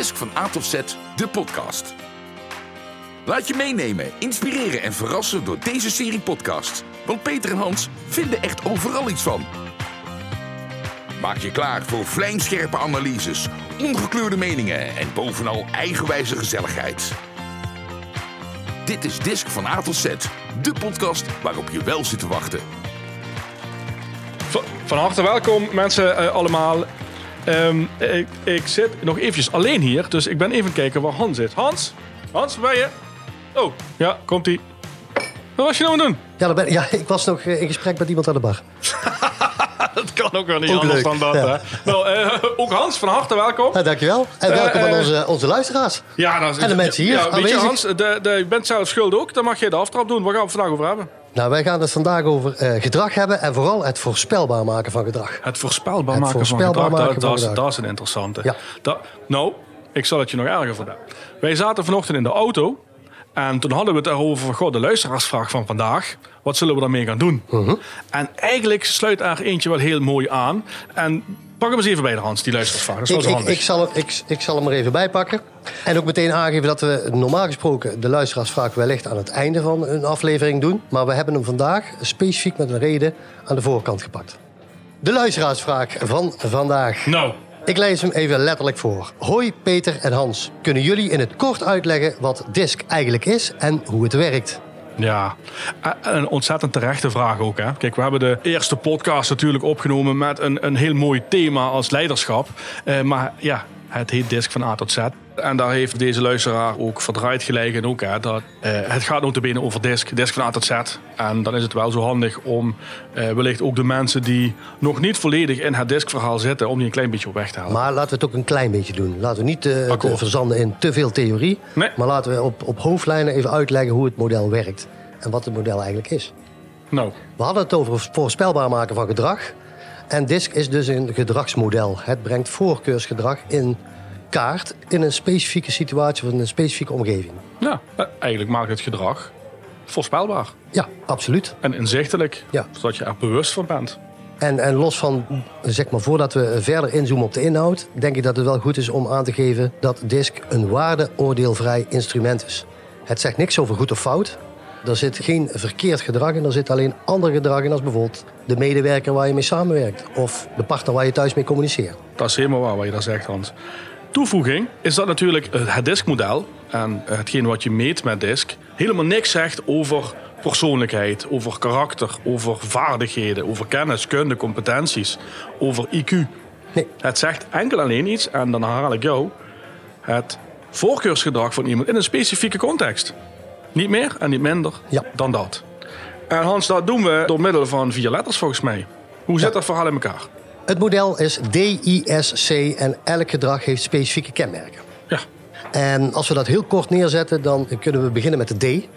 Disc van A tot Z, de podcast. Laat je meenemen, inspireren en verrassen door deze serie podcasts. Want Peter en Hans vinden echt overal iets van. Maak je klaar voor vlijmscherpe analyses, ongekleurde meningen en bovenal eigenwijze gezelligheid. Dit is Disc van A tot Z, de podcast waarop je wel zit te wachten. Van, van harte welkom mensen eh, allemaal. Ehm, ik, ik zit nog eventjes alleen hier, dus ik ben even kijken waar Hans zit. Hans? Hans, waar ben je? Oh, ja, komt-ie. Wat was je nou aan het doen? Ja, daar ben, ja, ik was nog eh, in gesprek met iemand aan de bar. Dat kan ook wel niet Ook anders leuk, dan dat, ja. hè? Nou, ook Hans, van harte welkom. Ja, dankjewel. En Eh, welkom aan onze, onze luisteraars. Ja, nou, En de mensen hier Ja, weet je. Hans, de, de, je bent zelf schuld ook. Dan mag je de aftrap doen. Waar gaan we het vandaag over hebben? Nou, wij gaan het vandaag over eh, gedrag hebben en vooral het voorspelbaar maken van gedrag. Het voorspelbaar Het maken voorspelbaar van gedrag, maken dat, van dat, is, gedrag. dat is een interessante. Ja. Dat, nou, ik zal het je nog erger vertellen. Wij zaten vanochtend in de auto. En toen hadden we het erover van, goh, de luisteraarsvraag van vandaag. Wat zullen we daarmee gaan doen? Mhm. En eigenlijk sluit er eentje wel heel mooi aan. En pak hem eens even bij de Hans, die luisteraarsvraag. Dat is wel Ik, zo handig. ik, zal hem, ik, ik zal hem er even bij pakken. En ook meteen aangeven dat we normaal gesproken de luisteraarsvraag wellicht aan het einde van een aflevering doen. Maar we hebben hem vandaag specifiek met een reden aan de voorkant gepakt. De luisteraarsvraag van vandaag. Nou, Ik lees hem even letterlijk voor. Hoi Peter en Hans. Kunnen jullie in het kort uitleggen wat DISC eigenlijk is en hoe het werkt? Ja, en een ontzettend terechte vraag ook. Hè? Kijk, we hebben de eerste podcast natuurlijk opgenomen met een, een heel mooi thema als leiderschap. Eh, maar ja, het heet Disc van A tot Z. En daar heeft deze luisteraar ook verdraaid gelegen. Ook, hè, dat, eh, het gaat notabene over Disc, Disc van A tot Z. En dan is het wel zo handig om eh, wellicht ook de mensen die nog niet volledig in het Disc-verhaal zitten... om die een klein beetje op weg te halen. Maar laten we het ook een klein beetje doen. Laten we niet te verzanden in te veel theorie. Nee. Maar laten we op, op hoofdlijnen even uitleggen hoe het model werkt. En wat het model eigenlijk is. Nou, We hadden het over voorspelbaar maken van gedrag. En DISC is dus een gedragsmodel. Het brengt voorkeursgedrag in kaart in een specifieke situatie of in een specifieke omgeving. ja, eh, eigenlijk maakt het gedrag voorspelbaar Ja, absoluut. en inzichtelijk. Ja. Zodat je er bewust van bent. En, en los van, zeg maar, voordat we verder inzoomen op de inhoud, denk ik dat het wel goed is om aan te geven dat DISC een waardeoordeelvrij instrument is. Het zegt niks over goed of fout. Er zit geen verkeerd gedrag in, er zit alleen ander gedrag in, als bijvoorbeeld de medewerker waar je mee samenwerkt of de partner waar je thuis mee communiceert. Dat is helemaal waar wat je daar zegt, Hans. Toevoeging is dat natuurlijk het DISC-model en hetgeen wat je meet met DISC helemaal niks zegt over persoonlijkheid, over karakter, over vaardigheden, over kennis, kunde, competenties, over IQ. Nee, Het zegt enkel alleen iets, en dan herhaal ik jou, het voorkeursgedrag van iemand in een specifieke context. Niet meer en niet minder Ja. dan dat. En Hans, dat doen we door middel van vier letters volgens mij. Hoe zit dat verhaal in elkaar? Het model is DISC en elk gedrag heeft specifieke kenmerken. Ja, En als we dat heel kort neerzetten, dan kunnen we beginnen met de D.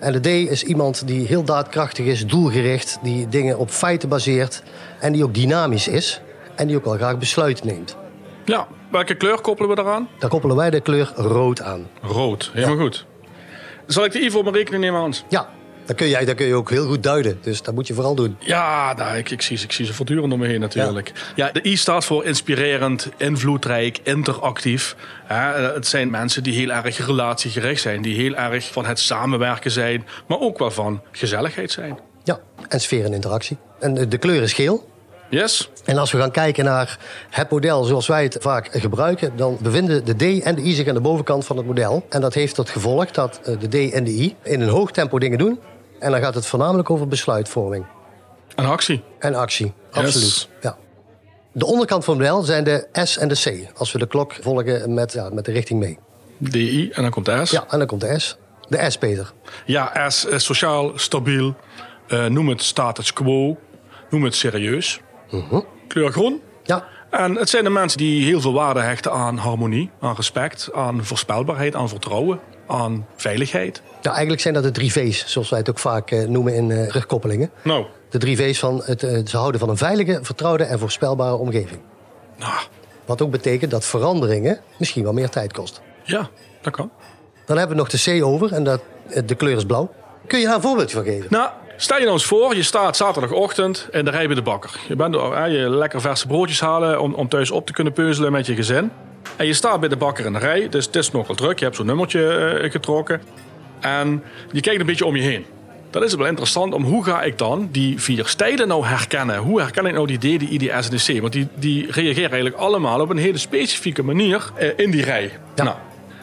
En de D is iemand die heel daadkrachtig is, doelgericht, die dingen op feiten baseert en die ook dynamisch is en die ook wel graag besluiten neemt. Ja, welke kleur koppelen we daaraan? Daar koppelen wij de kleur rood aan. Rood, helemaal goed. Zal ik de I voor mijn rekening nemen, Hans? Ja, dat kun, je, dat kun je ook heel goed duiden, dus dat moet je vooral doen. Ja, nou, ik, ik, zie, ze- ik zie ze voortdurend om me heen natuurlijk. Ja. de I staat voor inspirerend, invloedrijk, interactief. Hè, het zijn mensen die heel erg relatiegericht zijn. Die heel erg van het samenwerken zijn. Maar ook wel van gezelligheid zijn. Ja, en sfeer en interactie. En de- de kleur is geel. Yes? En als we gaan kijken naar het model zoals wij het vaak gebruiken, dan bevinden de D en de I zich aan de bovenkant van het model. En dat heeft tot gevolg dat eh, de D en de I in een hoog tempo dingen doen. En dan gaat het voornamelijk over besluitvorming Een actie. en actie. Absoluut. Yes. Ja. De onderkant van het model zijn de S en de C. Als we de klok volgen met, ja, met de richting mee. DI en dan komt de S. Ja, en dan komt de S. De S, Peter. Ja, S is sociaal, stabiel. Eh, noem het status quo. Noem het serieus. Kleur groen. Ja, En het zijn de mensen die heel veel waarde hechten aan harmonie, aan respect, aan voorspelbaarheid, aan vertrouwen, aan veiligheid. ja eigenlijk zijn dat de drie V's, zoals wij het ook vaak eh, noemen in terugkoppelingen. Nou, De drie V's van het, eh, ze houden van een veilige, vertrouwde en voorspelbare omgeving. nou Wat ook betekent dat veranderingen misschien wel meer tijd kosten. ja, dat kan. Dan hebben we nog de C over en dat, de kleur is blauw. Kun je daar een voorbeeldje van geven? Nou, stel je nou eens voor, je staat zaterdagochtend in de rij bij de bakker. Je bent er, hè, je lekker verse broodjes halen om, om thuis op te kunnen peuzelen met je gezin. En je staat bij de bakker in de rij, dus het is nogal druk. Je hebt zo'n nummertje eh, getrokken. En je kijkt een beetje om je heen. Dan is het wel interessant om hoe ga ik dan die vier stijlen nou herkennen? Hoe herken ik nou die D, die I, die S en de C? Want die, die reageren eigenlijk allemaal op een hele specifieke manier eh, in die rij. Ja. Nou,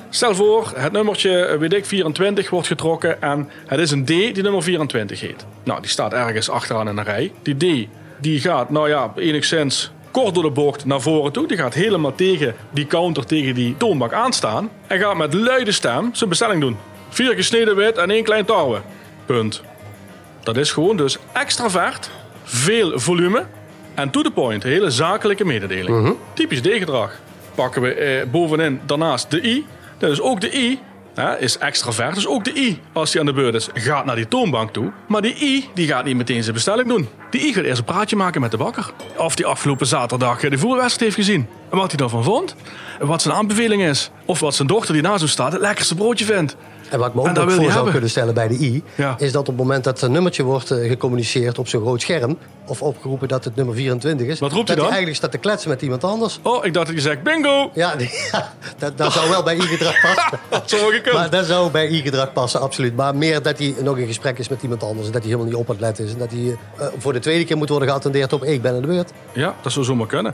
stel voor, het nummertje, eh, weet ik, 24 wordt getrokken en het is een D die nummer 24 heet. Nou, die staat ergens achteraan in een rij. Die D, die gaat, nou ja, enigszins kort door de bocht naar voren toe. Die gaat helemaal tegen die counter, tegen die toonbank aanstaan. En gaat met luide stem zijn bestelling doen. Vier gesneden wit en één klein touwen. Punt. Dat is gewoon dus extravert, veel volume en to the point. Hele zakelijke mededeling. Typisch D-gedrag. Pakken we eh, bovenin daarnaast de I. Dat is ook de I. Hè, is extravert, dus ook de I, als die aan de beurt is, gaat naar die toonbank toe. Maar die I, die gaat niet meteen zijn bestelling doen. Die I gaat eerst een praatje maken met de bakker. Of die afgelopen zaterdag eh, de voerwedstrijd heeft gezien. En wat hij daarvan vond. En wat zijn aanbeveling is. Of wat zijn dochter die naast hem staat het lekkerste broodje vindt. En wat ik me ook dat nog voor je zou hebben. kunnen stellen bij de I, Ja. is dat op het moment dat een nummertje wordt eh, gecommuniceerd op zo'n groot scherm, of opgeroepen dat het nummer 24 is, Wat roept dat hij dan? eigenlijk staat te kletsen met iemand anders. Oh, ik dacht dat hij zegt bingo. Ja, die- ja, dat, dat zou wel bij I-gedrag passen. Dat zou. Maar dat zou bij I-gedrag passen, absoluut. Maar meer dat hij nog in gesprek is met iemand anders. En dat hij helemaal niet op het letten is. En dat hij eh, voor de tweede keer moet worden geattendeerd op ik ben aan de beurt. Ja, dat zou zomaar kunnen.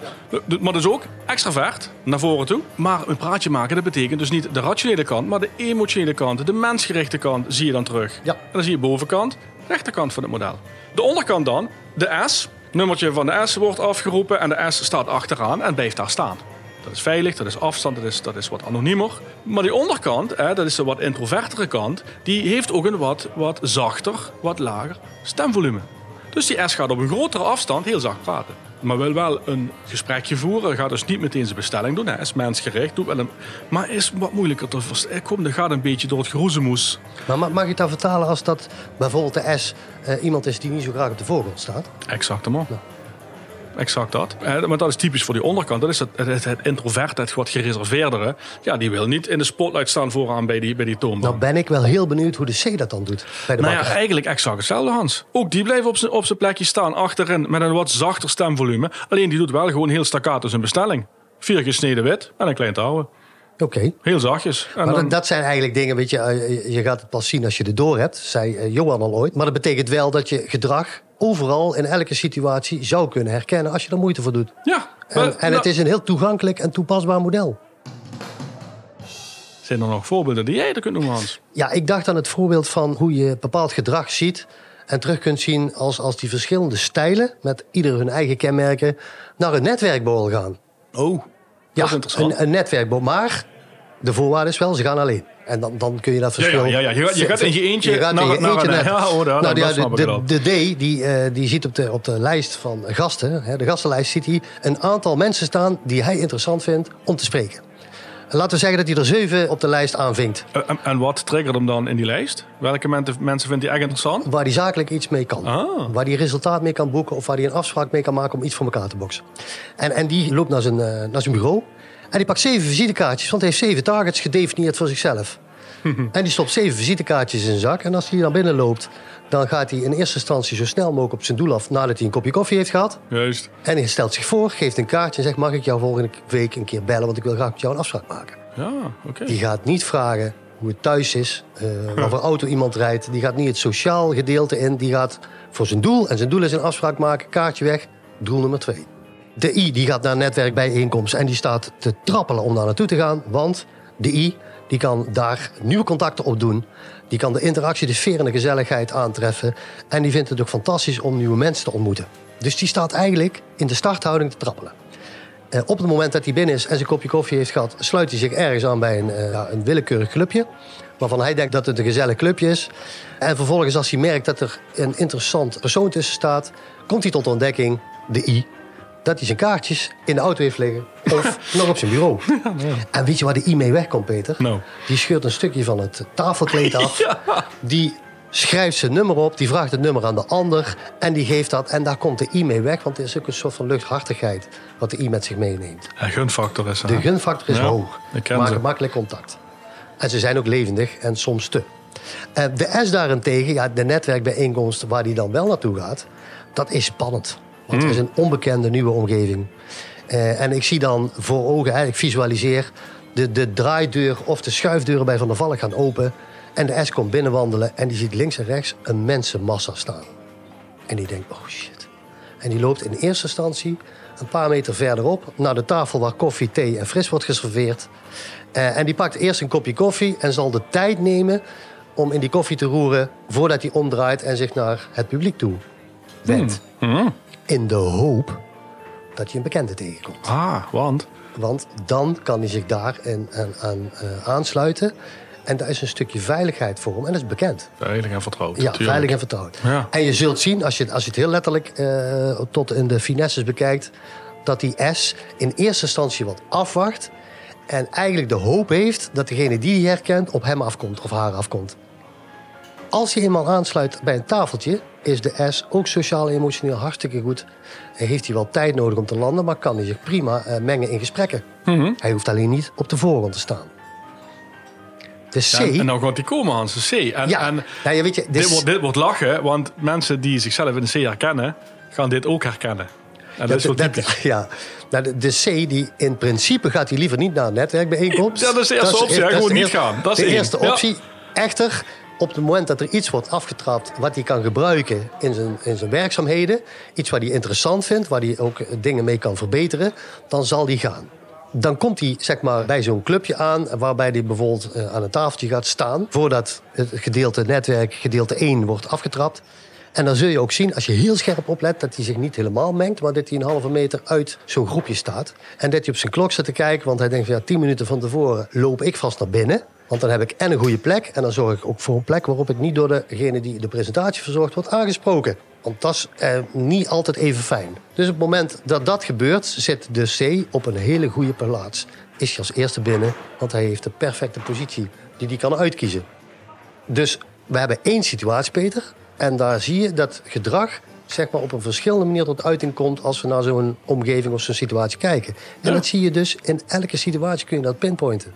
Maar dus ook extravert, naar voren toe. Maar een praatje maken, dat betekent dus niet de rationele kant, maar de emotionele kant, de mensgerichte kant, zie je dan terug. Ja. En dan zie je bovenkant, rechterkant van het model. De onderkant dan, de S. Nummertje van de S wordt afgeroepen en de S staat achteraan en blijft daar staan. Dat is veilig, dat is afstand, dat is, dat is wat anoniemer. Maar die onderkant, hè, dat is de wat introvertere kant, die heeft ook een wat, wat zachter, wat lager stemvolume. Dus die S gaat op een grotere afstand heel zacht praten. Maar wil wel een gesprekje voeren. Gaat dus niet meteen zijn bestelling doen. Hij is mensgericht. Doet wel een, maar is wat moeilijker te verstaan. Kom, dat gaat een beetje door het geroezemoes. Maar ma- mag je het dan vertalen als dat bijvoorbeeld de S eh, iemand is die niet zo graag op de voorgrond staat? Exact, man. Exact dat. Maar dat is typisch voor die onderkant. Dat is het, het, het introvert, het wat gereserveerdere. Ja, die wil niet in de spotlight staan vooraan bij die, bij die toonbank. Nou ben ik wel heel benieuwd hoe de C dat dan doet bij de Nou ja, eigenlijk exact hetzelfde, Hans. Ook die blijft op zijn, op zijn plekje staan achterin met een wat zachter stemvolume. Alleen die doet wel gewoon heel staccato zijn bestelling. Vier gesneden wit en een klein touwen. Oké. Heel zachtjes. En Maar dan- dat, dat zijn eigenlijk dingen, weet je, eh, je gaat het pas zien als je het door hebt, zei eh, Johan al ooit. Maar dat betekent wel dat je gedrag overal in elke situatie zou kunnen herkennen als je er moeite voor doet. ja, En, en het is een heel toegankelijk en toepasbaar model. Zijn er nog voorbeelden die jij er kunt noemen, Hans? Ja, ik dacht aan het voorbeeld van hoe je bepaald gedrag ziet en terug kunt zien als, als die verschillende stijlen, met ieder hun eigen kenmerken, naar een netwerkborrel gaan. Oh, Ja, dat is interessant. Een, een netwerkborrel. Maar de voorwaarde is wel, ze gaan alleen. En dan, dan kun je dat verschil... ja, ja. Je gaat- je gaat in je eentje Je gaat naar- in je naar eentje ja, oh, daar- nou, ja, de, de, de D, die, eh, die ziet op de, op de lijst van gasten, hè, de gastenlijst, ziet hij een aantal mensen staan die hij interessant vindt om te spreken. En laten we zeggen dat hij er zeven op de lijst aanvinkt. Eh, En, en wat triggert hem dan in die lijst? Welke mensen, mensen vindt hij echt interessant? Waar hij zakelijk iets mee kan. Ah. Waar hij resultaat mee kan boeken of waar hij een afspraak mee kan maken om iets voor elkaar te boksen. En, en die loopt naar zijn, eh, naar zijn bureau. En die pakt zeven visitekaartjes, want hij heeft zeven targets gedefinieerd voor zichzelf. en die stopt zeven visitekaartjes in zijn zak. En als hij dan binnen loopt, dan gaat hij in eerste instantie zo snel mogelijk op zijn doel af nadat hij een kopje koffie heeft gehad. Juist. En hij stelt zich voor, geeft een kaartje en zegt: Mag ik jou volgende week een keer bellen, want ik wil graag met jou een afspraak maken. Ja, oké. Die gaat niet vragen hoe het thuis is, eh wat voor auto iemand rijdt. Die gaat niet het sociaal gedeelte in. Die gaat voor zijn doel. En zijn doel is een afspraak maken, kaartje weg. Doel nummer twee. De I die gaat naar een netwerkbijeenkomst en die staat te trappelen om daar naartoe te gaan. Want de I die kan daar nieuwe contacten op doen. Die kan de interactie, de sfeer en de gezelligheid aantreffen. En die vindt het ook fantastisch om nieuwe mensen te ontmoeten. Dus die staat eigenlijk in de starthouding te trappelen. Eh, op het moment dat hij binnen is en zijn kopje koffie heeft gehad, sluit hij zich ergens aan bij een, eh, een willekeurig clubje. Waarvan hij denkt dat het een gezellig clubje is. En vervolgens, als hij merkt dat er een interessant persoon tussen staat, komt hij tot de ontdekking, de I, dat hij zijn kaartjes in de auto heeft liggen of nog op zijn bureau. En weet je waar de I mee wegkomt, Peter? Nou. Die scheurt een stukje van het tafelkleed af. Die schrijft zijn nummer op, die vraagt het nummer aan de ander en die geeft dat. En daar komt de I mee weg, want het is ook een soort van luchthartigheid wat de I met zich meeneemt. En gunfactor is De er. gunfactor is Ja, hoog. Maken makkelijk contact. En ze zijn ook levendig en soms te. Eh, de S daarentegen, ja, de netwerkbijeenkomst waar die dan wel naartoe gaat, dat is spannend. Want Hmm. het is een onbekende nieuwe omgeving. Eh, en ik zie dan voor ogen, ik visualiseer de, de draaideur of de schuifdeuren bij Van der Valk gaan open. En de S komt binnenwandelen en die ziet links en rechts een mensenmassa staan. En die denkt, oh shit. En die loopt in eerste instantie een paar meter verderop naar de tafel waar koffie, thee en fris wordt geserveerd. Eh, en die pakt eerst een kopje koffie en zal de tijd nemen om in die koffie te roeren voordat hij omdraait en zich naar het publiek toe wendt. In de hoop dat je een bekende tegenkomt. Ah, want? Want dan kan hij zich daar aan, aan, aan eh, aansluiten. En daar is een stukje veiligheid voor hem. En dat is bekend. Veilig en vertrouwd. Ja, tuurlijk. veilig en vertrouwd. Ja. En je zult zien, als je, als je het heel letterlijk eh, tot in de finesses bekijkt... dat die S in eerste instantie wat afwacht... en eigenlijk de hoop heeft dat degene die hij herkent... op hem afkomt of haar afkomt. Als je eenmaal aansluit bij een tafeltje... is de S ook sociaal en emotioneel hartstikke goed. Heeft hij wel tijd nodig om te landen... maar kan hij zich prima eh, mengen in gesprekken. Mhm. Hij hoeft alleen niet op de voorgrond te staan. De C... Ja, en dan gaat die komen, Hans, de C. En, ja, en nou, ja, weet je, dit, wordt, dit wordt lachen, want mensen die zichzelf in de C herkennen, gaan dit ook herkennen. En dat is dat- typisch. ja, nou, de, de C, die in principe gaat hij liever niet naar een netwerkbijeenkomst. Ja, dat is de eerste optie, hè, is gewoon niet gaan. Dat is de één. eerste optie. Echter, op het moment dat er iets wordt afgetrapt wat hij kan gebruiken in zijn, in zijn werkzaamheden, iets wat hij interessant vindt, waar hij ook dingen mee kan verbeteren, dan zal hij gaan. Dan komt hij zeg maar, bij zo'n clubje aan, waarbij hij bijvoorbeeld eh, aan een tafeltje gaat staan, voordat het gedeelte netwerk, gedeelte 1, wordt afgetrapt. En dan zul je ook zien, als je heel scherp oplet, dat hij zich niet helemaal mengt, maar dat hij een halve meter uit zo'n groepje staat. En dat hij op zijn klok zit te kijken, want hij denkt van ja, tien minuten van tevoren loop ik vast naar binnen. Want dan heb ik en een goede plek en dan zorg ik ook voor een plek waarop ik niet door degene die de presentatie verzorgt wordt aangesproken. Want dat is eh, niet altijd even fijn. Dus op het moment dat dat gebeurt, zit de C op een hele goede plaats. Is hij als eerste binnen, want hij heeft de perfecte positie die hij kan uitkiezen. Dus we hebben één situatie, Peter. En daar zie je dat gedrag zeg maar, op een verschillende manier tot uiting komt als we naar zo'n omgeving of zo'n situatie kijken. En Ja. dat zie je dus in elke situatie kun je dat pinpointen.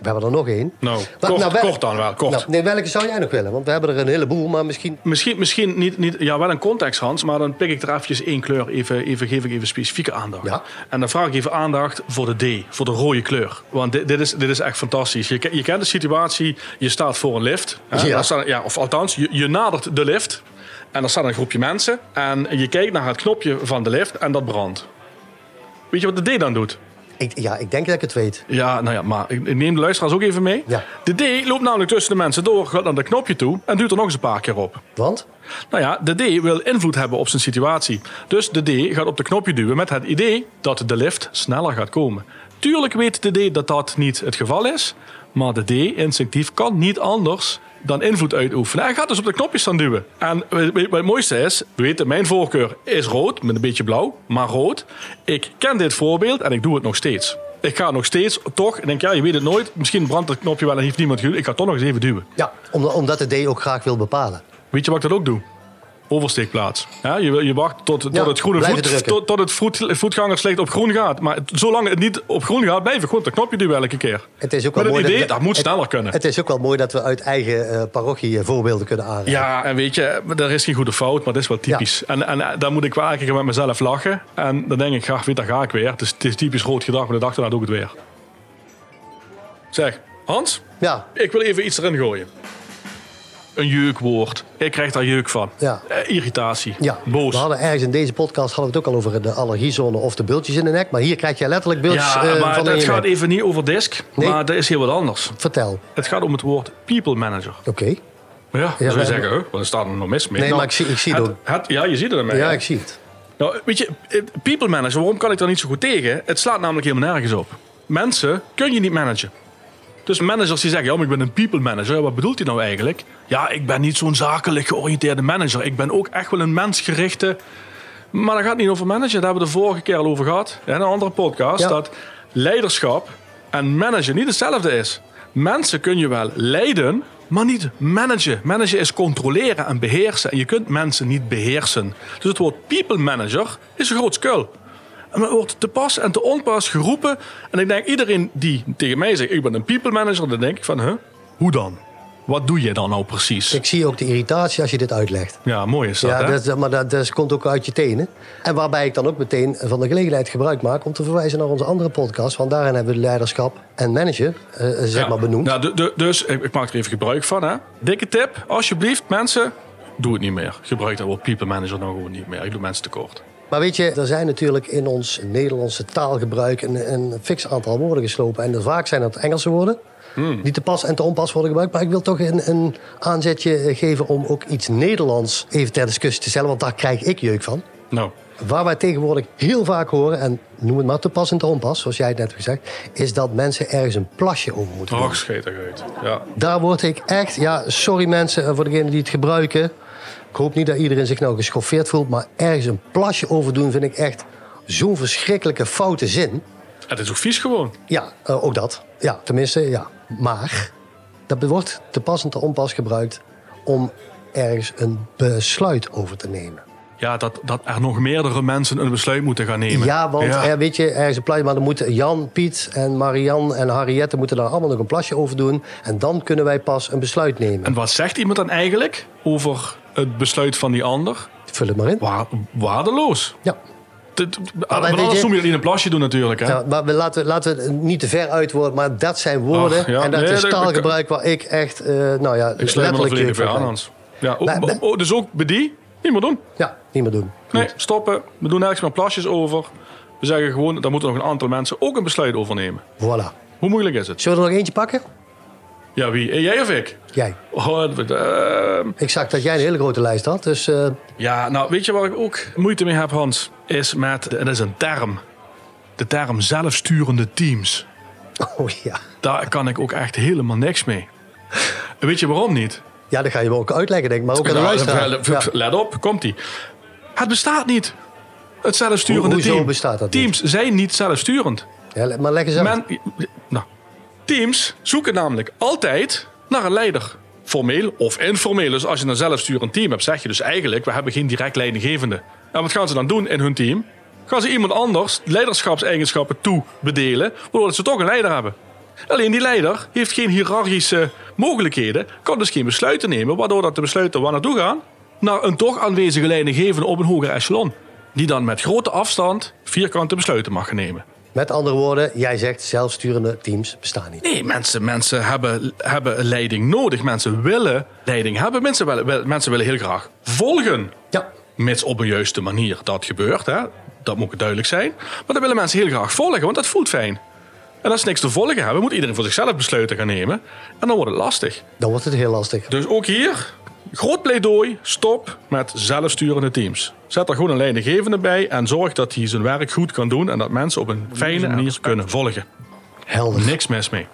We hebben er nog één. Nou, Wa- kort, wel- kort dan wel, kort. Nou, nee, welke zou jij nog willen? Want we hebben er een heleboel, maar misschien... Misschien, misschien niet, niet, ja, wel een context, Hans, maar dan pik ik er eventjes één kleur, even, even, geef ik even specifieke aandacht. Ja. En dan vraag ik even aandacht voor de D, voor de rode kleur. Want dit, dit, is, dit is echt fantastisch. Je, je kent de situatie, je staat voor een lift. Hè, Ja. Staat- ja, of althans, je, je nadert de lift en er staat een groepje mensen. En je kijkt naar het knopje van de lift en dat brandt. Weet je wat de D dan doet? Ik, ja, ik denk dat ik het weet. Ja, nou ja, maar ik ik neem de luisteraars ook even mee. Ja. De D loopt namelijk tussen de mensen door, gaat naar dat knopje toe en duwt er nog eens een paar keer op. Want? Nou ja, de D wil invloed hebben op zijn situatie. Dus de D gaat op de knopje duwen met het idee dat de lift sneller gaat komen. Tuurlijk weet de D dat dat niet het geval is. Maar de D instinctief kan niet anders dan invloed uitoefenen. Hij gaat dus op de knopjes staan duwen. En wat het mooiste is, we weten, mijn voorkeur is rood met een beetje blauw, maar rood. Ik ken dit voorbeeld en ik doe het nog steeds. Ik ga nog steeds toch, ik denk ja, je weet het nooit. Misschien brandt het knopje wel en heeft niemand geduwd. Ik ga toch nog eens even duwen. Ja, om- omdat de D ook graag wil bepalen. Weet je wat ik dat ook doe? Oversteekplaats. Ja, je, je wacht tot, tot Ja, het groene voet, tot, tot het voet, voetgangerslicht op groen gaat. Maar het- zolang het niet op groen gaat, blijf ik gewoon dat knopje duwen elke keer. Het is ook Met wel het mooi idee, dat, dat moet het- sneller kunnen. Het is ook wel mooi dat we uit eigen eh, parochie eh, voorbeelden kunnen aanreiken. ja, en weet je, er is geen goede fout, maar dat is wel typisch. En, en eh, dan moet ik wel elke keer met mezelf lachen. En dan denk ik, graag, weet, daar ga ik weer. Het is, het is typisch rood gedrag, maar de dag daarna doe ik het weer. Zeg, Hans, Ja, ik wil even iets erin gooien. Een jeukwoord. Ik krijg daar jeuk van. Ja. Eh, irritatie. ja. Boos. we hadden ergens in deze podcast hadden we het ook al over de allergiezone of de bultjes in de nek. Maar hier krijg je letterlijk bultjes Ja, eh, maar van het gaat even niet over disk, Nee. maar dat is heel wat anders. Vertel. Het gaat om het woord people manager. Oké. Ja, dan zou je zeggen, huh, wat staat er nog mis mee? Nee, maar ik zie- ik zie het, het- Ja, je ziet het ermee. Ja, ik zie het. Nou, weet je, eh, people manager, waarom kan ik daar niet zo goed tegen? Het slaat namelijk helemaal nergens op. Mensen kun je niet managen. Dus managers die zeggen, ja, maar ik ben een people manager. Ja, wat bedoelt hij nou eigenlijk? Ja, ik ben niet zo'n zakelijk georiënteerde manager. Ik ben ook echt wel een mensgerichte... Maar dat gaat niet over managen. Daar hebben we de vorige keer al over gehad. In een andere podcast. Ja. Dat leiderschap en managen niet hetzelfde is. Mensen kun je wel leiden, maar niet managen. Managen is controleren en beheersen. En je kunt mensen niet beheersen. Dus het woord people manager is een groot skul. En het wordt te pas en te onpas geroepen. En ik denk, iedereen die tegen mij zegt, ik ben een people manager, dan denk ik van, huh? hoe dan? Wat doe je dan nou precies? Ik zie ook de irritatie als je dit uitlegt. Ja, mooi is dat, Ja, hè? dat, maar dat, dat komt ook uit je tenen. En waarbij ik dan ook meteen van de gelegenheid gebruik maak om te verwijzen naar onze andere podcast. Want daarin hebben we leiderschap en manager eh, zeg Ja. maar benoemd. Nou, du- dus ik, ik maak er even gebruik van. Hè. Dikke tip, alsjeblieft, mensen, doe het niet meer. Gebruik dat woord people manager nou gewoon niet meer. Ik doe mensen tekort. Maar weet je, er zijn natuurlijk in ons Nederlandse taalgebruik een, een fix aantal woorden geslopen. En vaak zijn dat Engelse woorden. Hmm. Die te pas en te onpas worden gebruikt. Maar ik wil toch een, een aanzetje geven om ook iets Nederlands even ter discussie te stellen. Want daar krijg ik jeuk van. Nou, Waar wij tegenwoordig heel vaak horen, en noem het maar te pas en te onpas, zoals jij het net hebt gezegd, is dat mensen ergens een plasje over moeten doen. och, scheetig uit. Ja. Daar word ik echt, ja, sorry mensen eh, voor degenen die het gebruiken. Ik hoop niet dat iedereen zich nou geschoffeerd voelt, maar ergens een plasje over doen vind ik echt zo'n verschrikkelijke foute zin. Het is ook vies gewoon. Ja, eh, ook dat. Ja, tenminste, ja. Maar dat wordt te pas en te onpas gebruikt om ergens een besluit over te nemen. Ja, dat, dat er nog meerdere mensen een besluit moeten gaan nemen. Ja, want Ja. Er, weet je, er is een plasje, maar dan moeten Jan, Piet en Marian en Harriette moeten daar allemaal nog een plasje over doen. En dan kunnen wij pas een besluit nemen. En wat zegt iemand dan eigenlijk over het besluit van die ander? Vul het maar in. Wa- waardeloos. Ja. Want anders je- noem je het niet een plasje doen natuurlijk. Hè? Ja, maar we laten, laten we niet te ver uitwoorden, maar dat zijn woorden. Ach, ja, en dat nee, is taalgebruik waar ik echt, eh, nou ja, Ik sluit me er letterlijk bij aan. Hans. Ja, oh, Maar- oh, oh, dus ook bij die? Niet meer doen. Ja, niet meer doen. Nee, stoppen. We doen nergens meer plasjes over. We zeggen gewoon, daar moeten nog een aantal mensen ook een besluit over nemen. Voilà. Hoe moeilijk is het? Zullen we er nog eentje pakken? Ja, wie? Eh, Jij of ik? Jij. Oh, ehm, Ik zag dat jij een hele grote lijst had, dus eh, ja, nou, weet je waar ik ook moeite mee heb, Hans? Is met, en dat is een term. De term zelfsturende teams. oh ja. Daar kan ik ook echt helemaal niks mee. Weet je waarom niet? Ja, dat ga je me ook uitleggen, denk ik, maar ook aan de Nou, luisteraar. let- op, komt ie. Het bestaat niet. Het zelfsturende Ho- hoezo team. bestaat dat niet? Teams zijn niet zelfsturend. Ja, maar leg eens uit. Men, nou, teams zoeken namelijk altijd naar een leider. Formeel of informeel. Dus als je een zelfsturend team hebt, zeg je dus eigenlijk... we hebben geen direct leidinggevende. En wat gaan ze dan doen in hun team? Gaan ze iemand anders leiderschapseigenschappen toebedelen... waardoor ze toch een leider hebben. Alleen die leider heeft geen hiërarchische mogelijkheden... kan dus geen besluiten nemen... waardoor dat de besluiten waar naartoe gaan... naar een toch aanwezige leidinggevende op een hoger echelon. Die dan met grote afstand vierkante besluiten mag nemen. Met andere woorden, jij zegt zelfsturende teams bestaan niet. Nee, mensen, mensen hebben, hebben leiding nodig. Mensen willen leiding hebben. Mensen willen, wil- mensen willen heel graag volgen. Ja. Mits op een juiste manier dat gebeurt. Hè? Dat moet duidelijk zijn. Maar dan willen mensen heel graag volgen, want dat voelt fijn. En als ze niks te volgen hebben, moet iedereen voor zichzelf besluiten gaan nemen. En dan wordt het lastig. Dan wordt het heel lastig. Dus ook hier, groot pleidooi, stop met zelfsturende teams. Zet er gewoon een leidinggevende bij en zorg dat hij zijn werk goed kan doen. En dat mensen op een fijne manier kunnen volgen. Helder. Niks mis mee.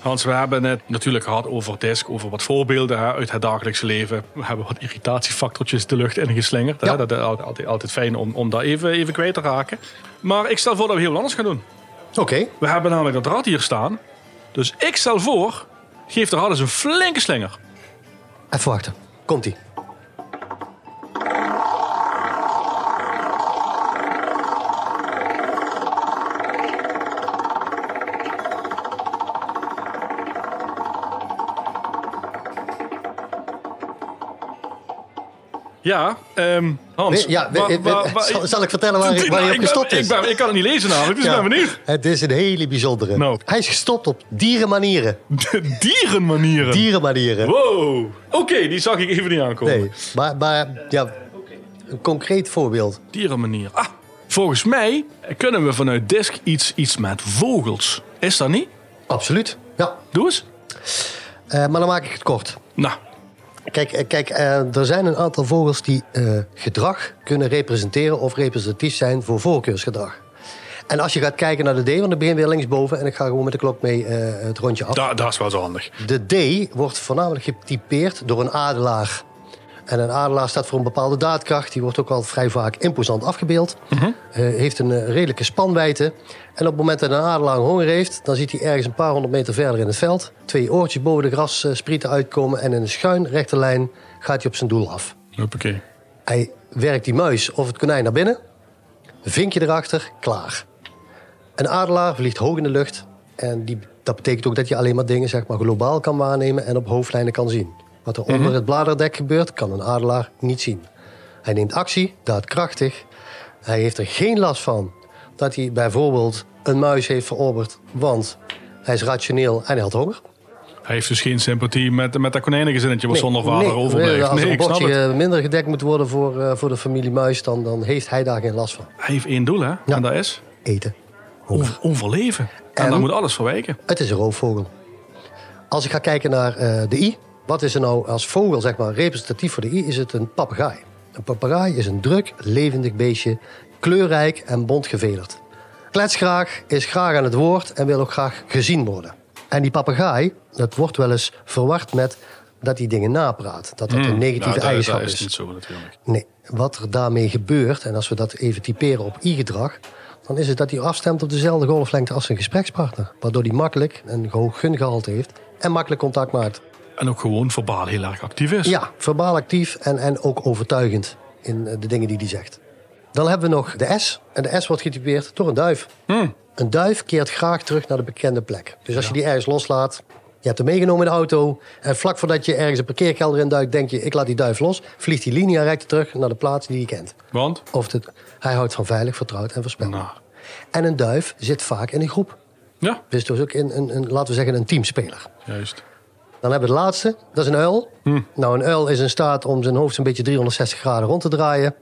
Hans, we hebben het natuurlijk gehad over DISC, over wat voorbeelden hè, uit het dagelijkse leven. We hebben wat irritatiefactortjes de lucht ingeslingerd. hè. Ja. Dat is altijd, altijd, fijn om, om dat even, even kwijt te raken. Maar ik stel voor dat we heel wat anders gaan doen. Oké. We hebben namelijk dat rad hier staan. Dus ik stel voor, geef de rad eens een flinke slinger. Even wachten. Komt-ie. Ja, ehm, Hans. Ja, we- we- zal, zal ik vertellen waar, waar je op ben- gestopt is? Ik, ben, ik kan het niet lezen namelijk, dus ik Ja. ben benieuwd. Het is een hele bijzondere. Nou. Hij is gestopt op dierenmanieren. De dierenmanieren. Dierenmanieren. Wow. Oké, die zag ik even niet aankomen. Nee, maar, maar ja, een concreet voorbeeld. Dierenmanier. Ah, volgens mij kunnen we vanuit Disk iets, iets met vogels. Is dat niet? Absoluut. Ja, Doe eens. Eh, maar dan maak ik het kort. Nou, Kijk, eh, kijk eh, er zijn een aantal vogels die eh, gedrag kunnen representeren of representatief zijn voor voorkeursgedrag. En als je gaat kijken naar de D, want ik begin weer linksboven en ik ga gewoon met de klok mee het rondje af. da, dat is wel zo handig. De D wordt voornamelijk getypeerd door een adelaar. En een adelaar staat voor een bepaalde daadkracht. Die wordt ook al vrij vaak imposant afgebeeld. Mhm. Eh, heeft een eh, redelijke spanwijdte. En op het moment dat een adelaar honger heeft... dan ziet hij ergens een paar honderd meter verder in het veld... twee oortjes boven de grassprieten uitkomen... en in een schuin rechte lijn gaat hij op zijn doel af. Hoppakee. Hij werkt die muis of het konijn naar binnen. Vinkje erachter, klaar. Een adelaar vliegt hoog in de lucht. En die, dat betekent ook dat je alleen maar dingen zeg maar, globaal kan waarnemen en op hoofdlijnen kan zien. Wat er onder het bladerdek gebeurt, kan een adelaar niet zien. Hij neemt actie, daadkrachtig. Hij heeft er geen last van dat hij bijvoorbeeld een muis heeft verorberd, want hij is rationeel en hij had honger. Hij heeft dus geen sympathie met, met dat konijnengezinnetje wat zonder vader nee, overblijft. Als Nee, een bordje minder gedekt moet worden voor, eh, voor de familie muis, dan, dan heeft hij daar geen last van. Hij heeft één doel, hè? En dat is Eten. over, overleven. En, En- daar moet alles verwijken. Het is een roofvogel. Als ik ga kijken naar eh, de i, wat is er nou als vogel zeg maar, representatief voor de i, is het een papegaai. Een papegaai is een druk, levendig beestje, kleurrijk en bont gevederd. Klets graag, is graag aan het woord en wil ook graag gezien worden. En die papegaai, dat wordt wel eens verward met dat hij dingen napraat. Dat dat een negatieve Nou, dat- eigenschap dat is. is niet zo natuurlijk. Nee, wat er daarmee gebeurt, en als we dat even typeren op i-gedrag, dan is het dat hij afstemt op dezelfde golflengte als zijn gesprekspartner. Waardoor hij makkelijk een hoog gungehalte heeft en makkelijk contact maakt. En ook gewoon verbaal heel erg actief is. Ja, verbaal actief en, en ook overtuigend in eh, de dingen die hij zegt. Dan hebben we nog de S. En de S wordt getypeerd door een duif. Een duif keert graag terug naar de bekende plek. Dus als je die ergens loslaat, je hebt hem meegenomen in de auto... en vlak voordat je ergens een parkeerkelder in duikt, denk je... ik laat die duif los, vliegt die linia terug naar de plaats die je kent. Want? Of het, hij houdt van veilig, vertrouwd en voorspelbaar. Nou. En een duif zit vaak in een groep. Ja, Dus dus ook in een, een, laten we zeggen, een teamspeler. juist. Dan hebben we de laatste, dat is een uil. Nou, een uil is in staat om zijn hoofd een beetje 360 graden rond te draaien.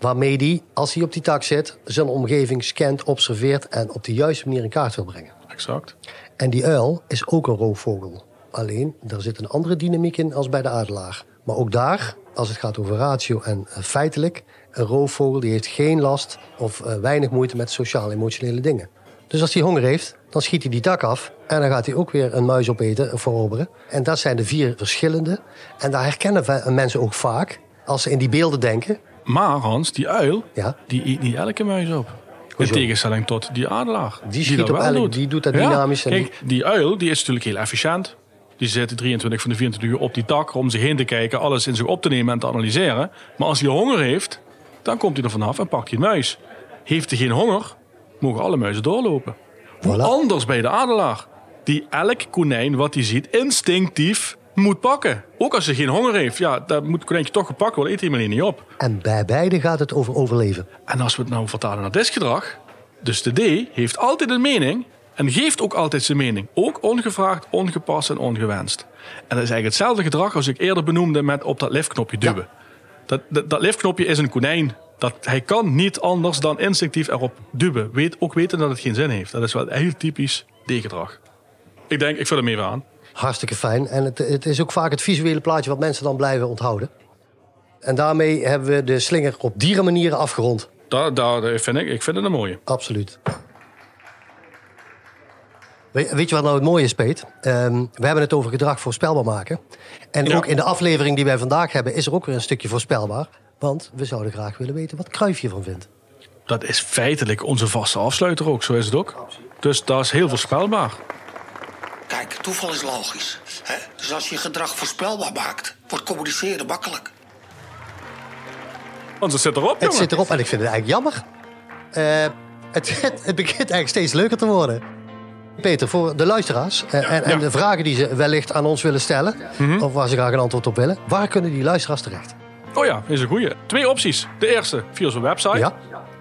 Waarmee hij, als hij op die tak zit, zijn omgeving scant, observeert en op de juiste manier in kaart wil brengen. Exact. En die uil is ook een roofvogel. Alleen, daar zit een andere dynamiek in als bij de adelaar. Maar ook daar, als het gaat over ratio en eh, feitelijk... een roofvogel die heeft geen last of eh, weinig moeite met sociaal-emotionele dingen. Dus als hij honger heeft, dan schiet hij die dak af... en dan gaat hij ook weer een muis opeten, of veroveren. En dat zijn de vier verschillende. En daar herkennen mensen ook vaak, als ze in die beelden denken... Maar Hans, die uil, Ja. die eet niet elke muis op. In tegenstelling tot die adelaar. Die schiet dat op wel elk- die doet dat dynamisch en Kijk, die uil die is natuurlijk heel efficiënt. Die zit 23 van de 24 uur op die tak om zich heen te kijken, alles in zich op te nemen en te analyseren. Maar als hij honger heeft, dan komt hij er vanaf en pakt hij een muis. Heeft hij geen honger, mogen alle muizen doorlopen. Voilà. anders bij de adelaar. Die elk konijn wat hij ziet instinctief moet pakken. Ook als hij geen honger heeft. Ja, dan moet het konijntje toch gepakt worden. Eet hij maar niet op. En bij beide gaat het over overleven. En als we het nou vertalen naar diskgedrag. Dus de D heeft altijd een mening. En geeft ook altijd zijn mening. Ook ongevraagd, ongepast en ongewenst. En dat is eigenlijk hetzelfde gedrag als ik eerder benoemde met op dat liftknopje duwen. Dat, dat, dat liftknopje is een konijn. Dat, hij kan niet anders dan instinctief erop duwen. Weet, ook weten dat het geen zin heeft. Dat is wel heel typisch D-gedrag. Ik denk, ik vul hem even aan. Hartstikke fijn. En het, het is ook vaak het visuele plaatje wat mensen dan blijven onthouden. En daarmee hebben we de slinger op dierenmanieren afgerond. Daar, daar vind ik, ik vind het een mooie. Absoluut. We- Weet je wat nou het mooie is, Peet? Ehm, we hebben het over gedrag voorspelbaar maken. En Ja. ook in de aflevering die wij vandaag hebben... is er ook weer een stukje voorspelbaar. Want we zouden graag willen weten wat Kruif hiervan vindt. Dat is feitelijk onze vaste afsluiter ook. Zo is het ook. Dus dat is heel voorspelbaar. Kijk, toeval is logisch. Hè? Dus als je je gedrag voorspelbaar maakt, wordt communiceren makkelijk. Want het zit erop, Het jongen. zit erop en ik vind het eigenlijk jammer. Eh, het, het, het begint eigenlijk steeds leuker te worden. Peter, voor de luisteraars eh, en, en Ja. de vragen die ze wellicht aan ons willen stellen... of waar ze graag een antwoord op willen... waar kunnen die luisteraars terecht? Oh ja, is een goeie. Twee opties. De eerste via onze website. Ja.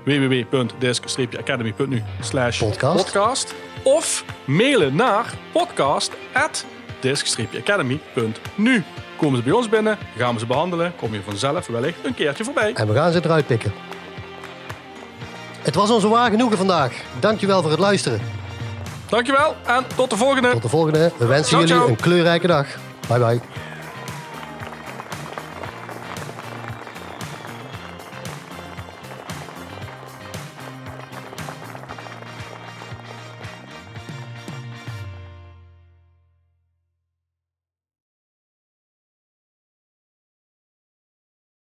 www.disk-academy.nu slash Podcast. Of mailen naar podcast.disk-academy.nu. Komen ze bij ons binnen, gaan we ze behandelen, kom je vanzelf wellicht een keertje voorbij. En we gaan ze eruit pikken. Het was ons een waar genoegen vandaag. Dankjewel voor het luisteren. Dankjewel en tot de volgende. Tot de volgende. We wensen Ciao, jullie ciao. een kleurrijke dag. Bye bye.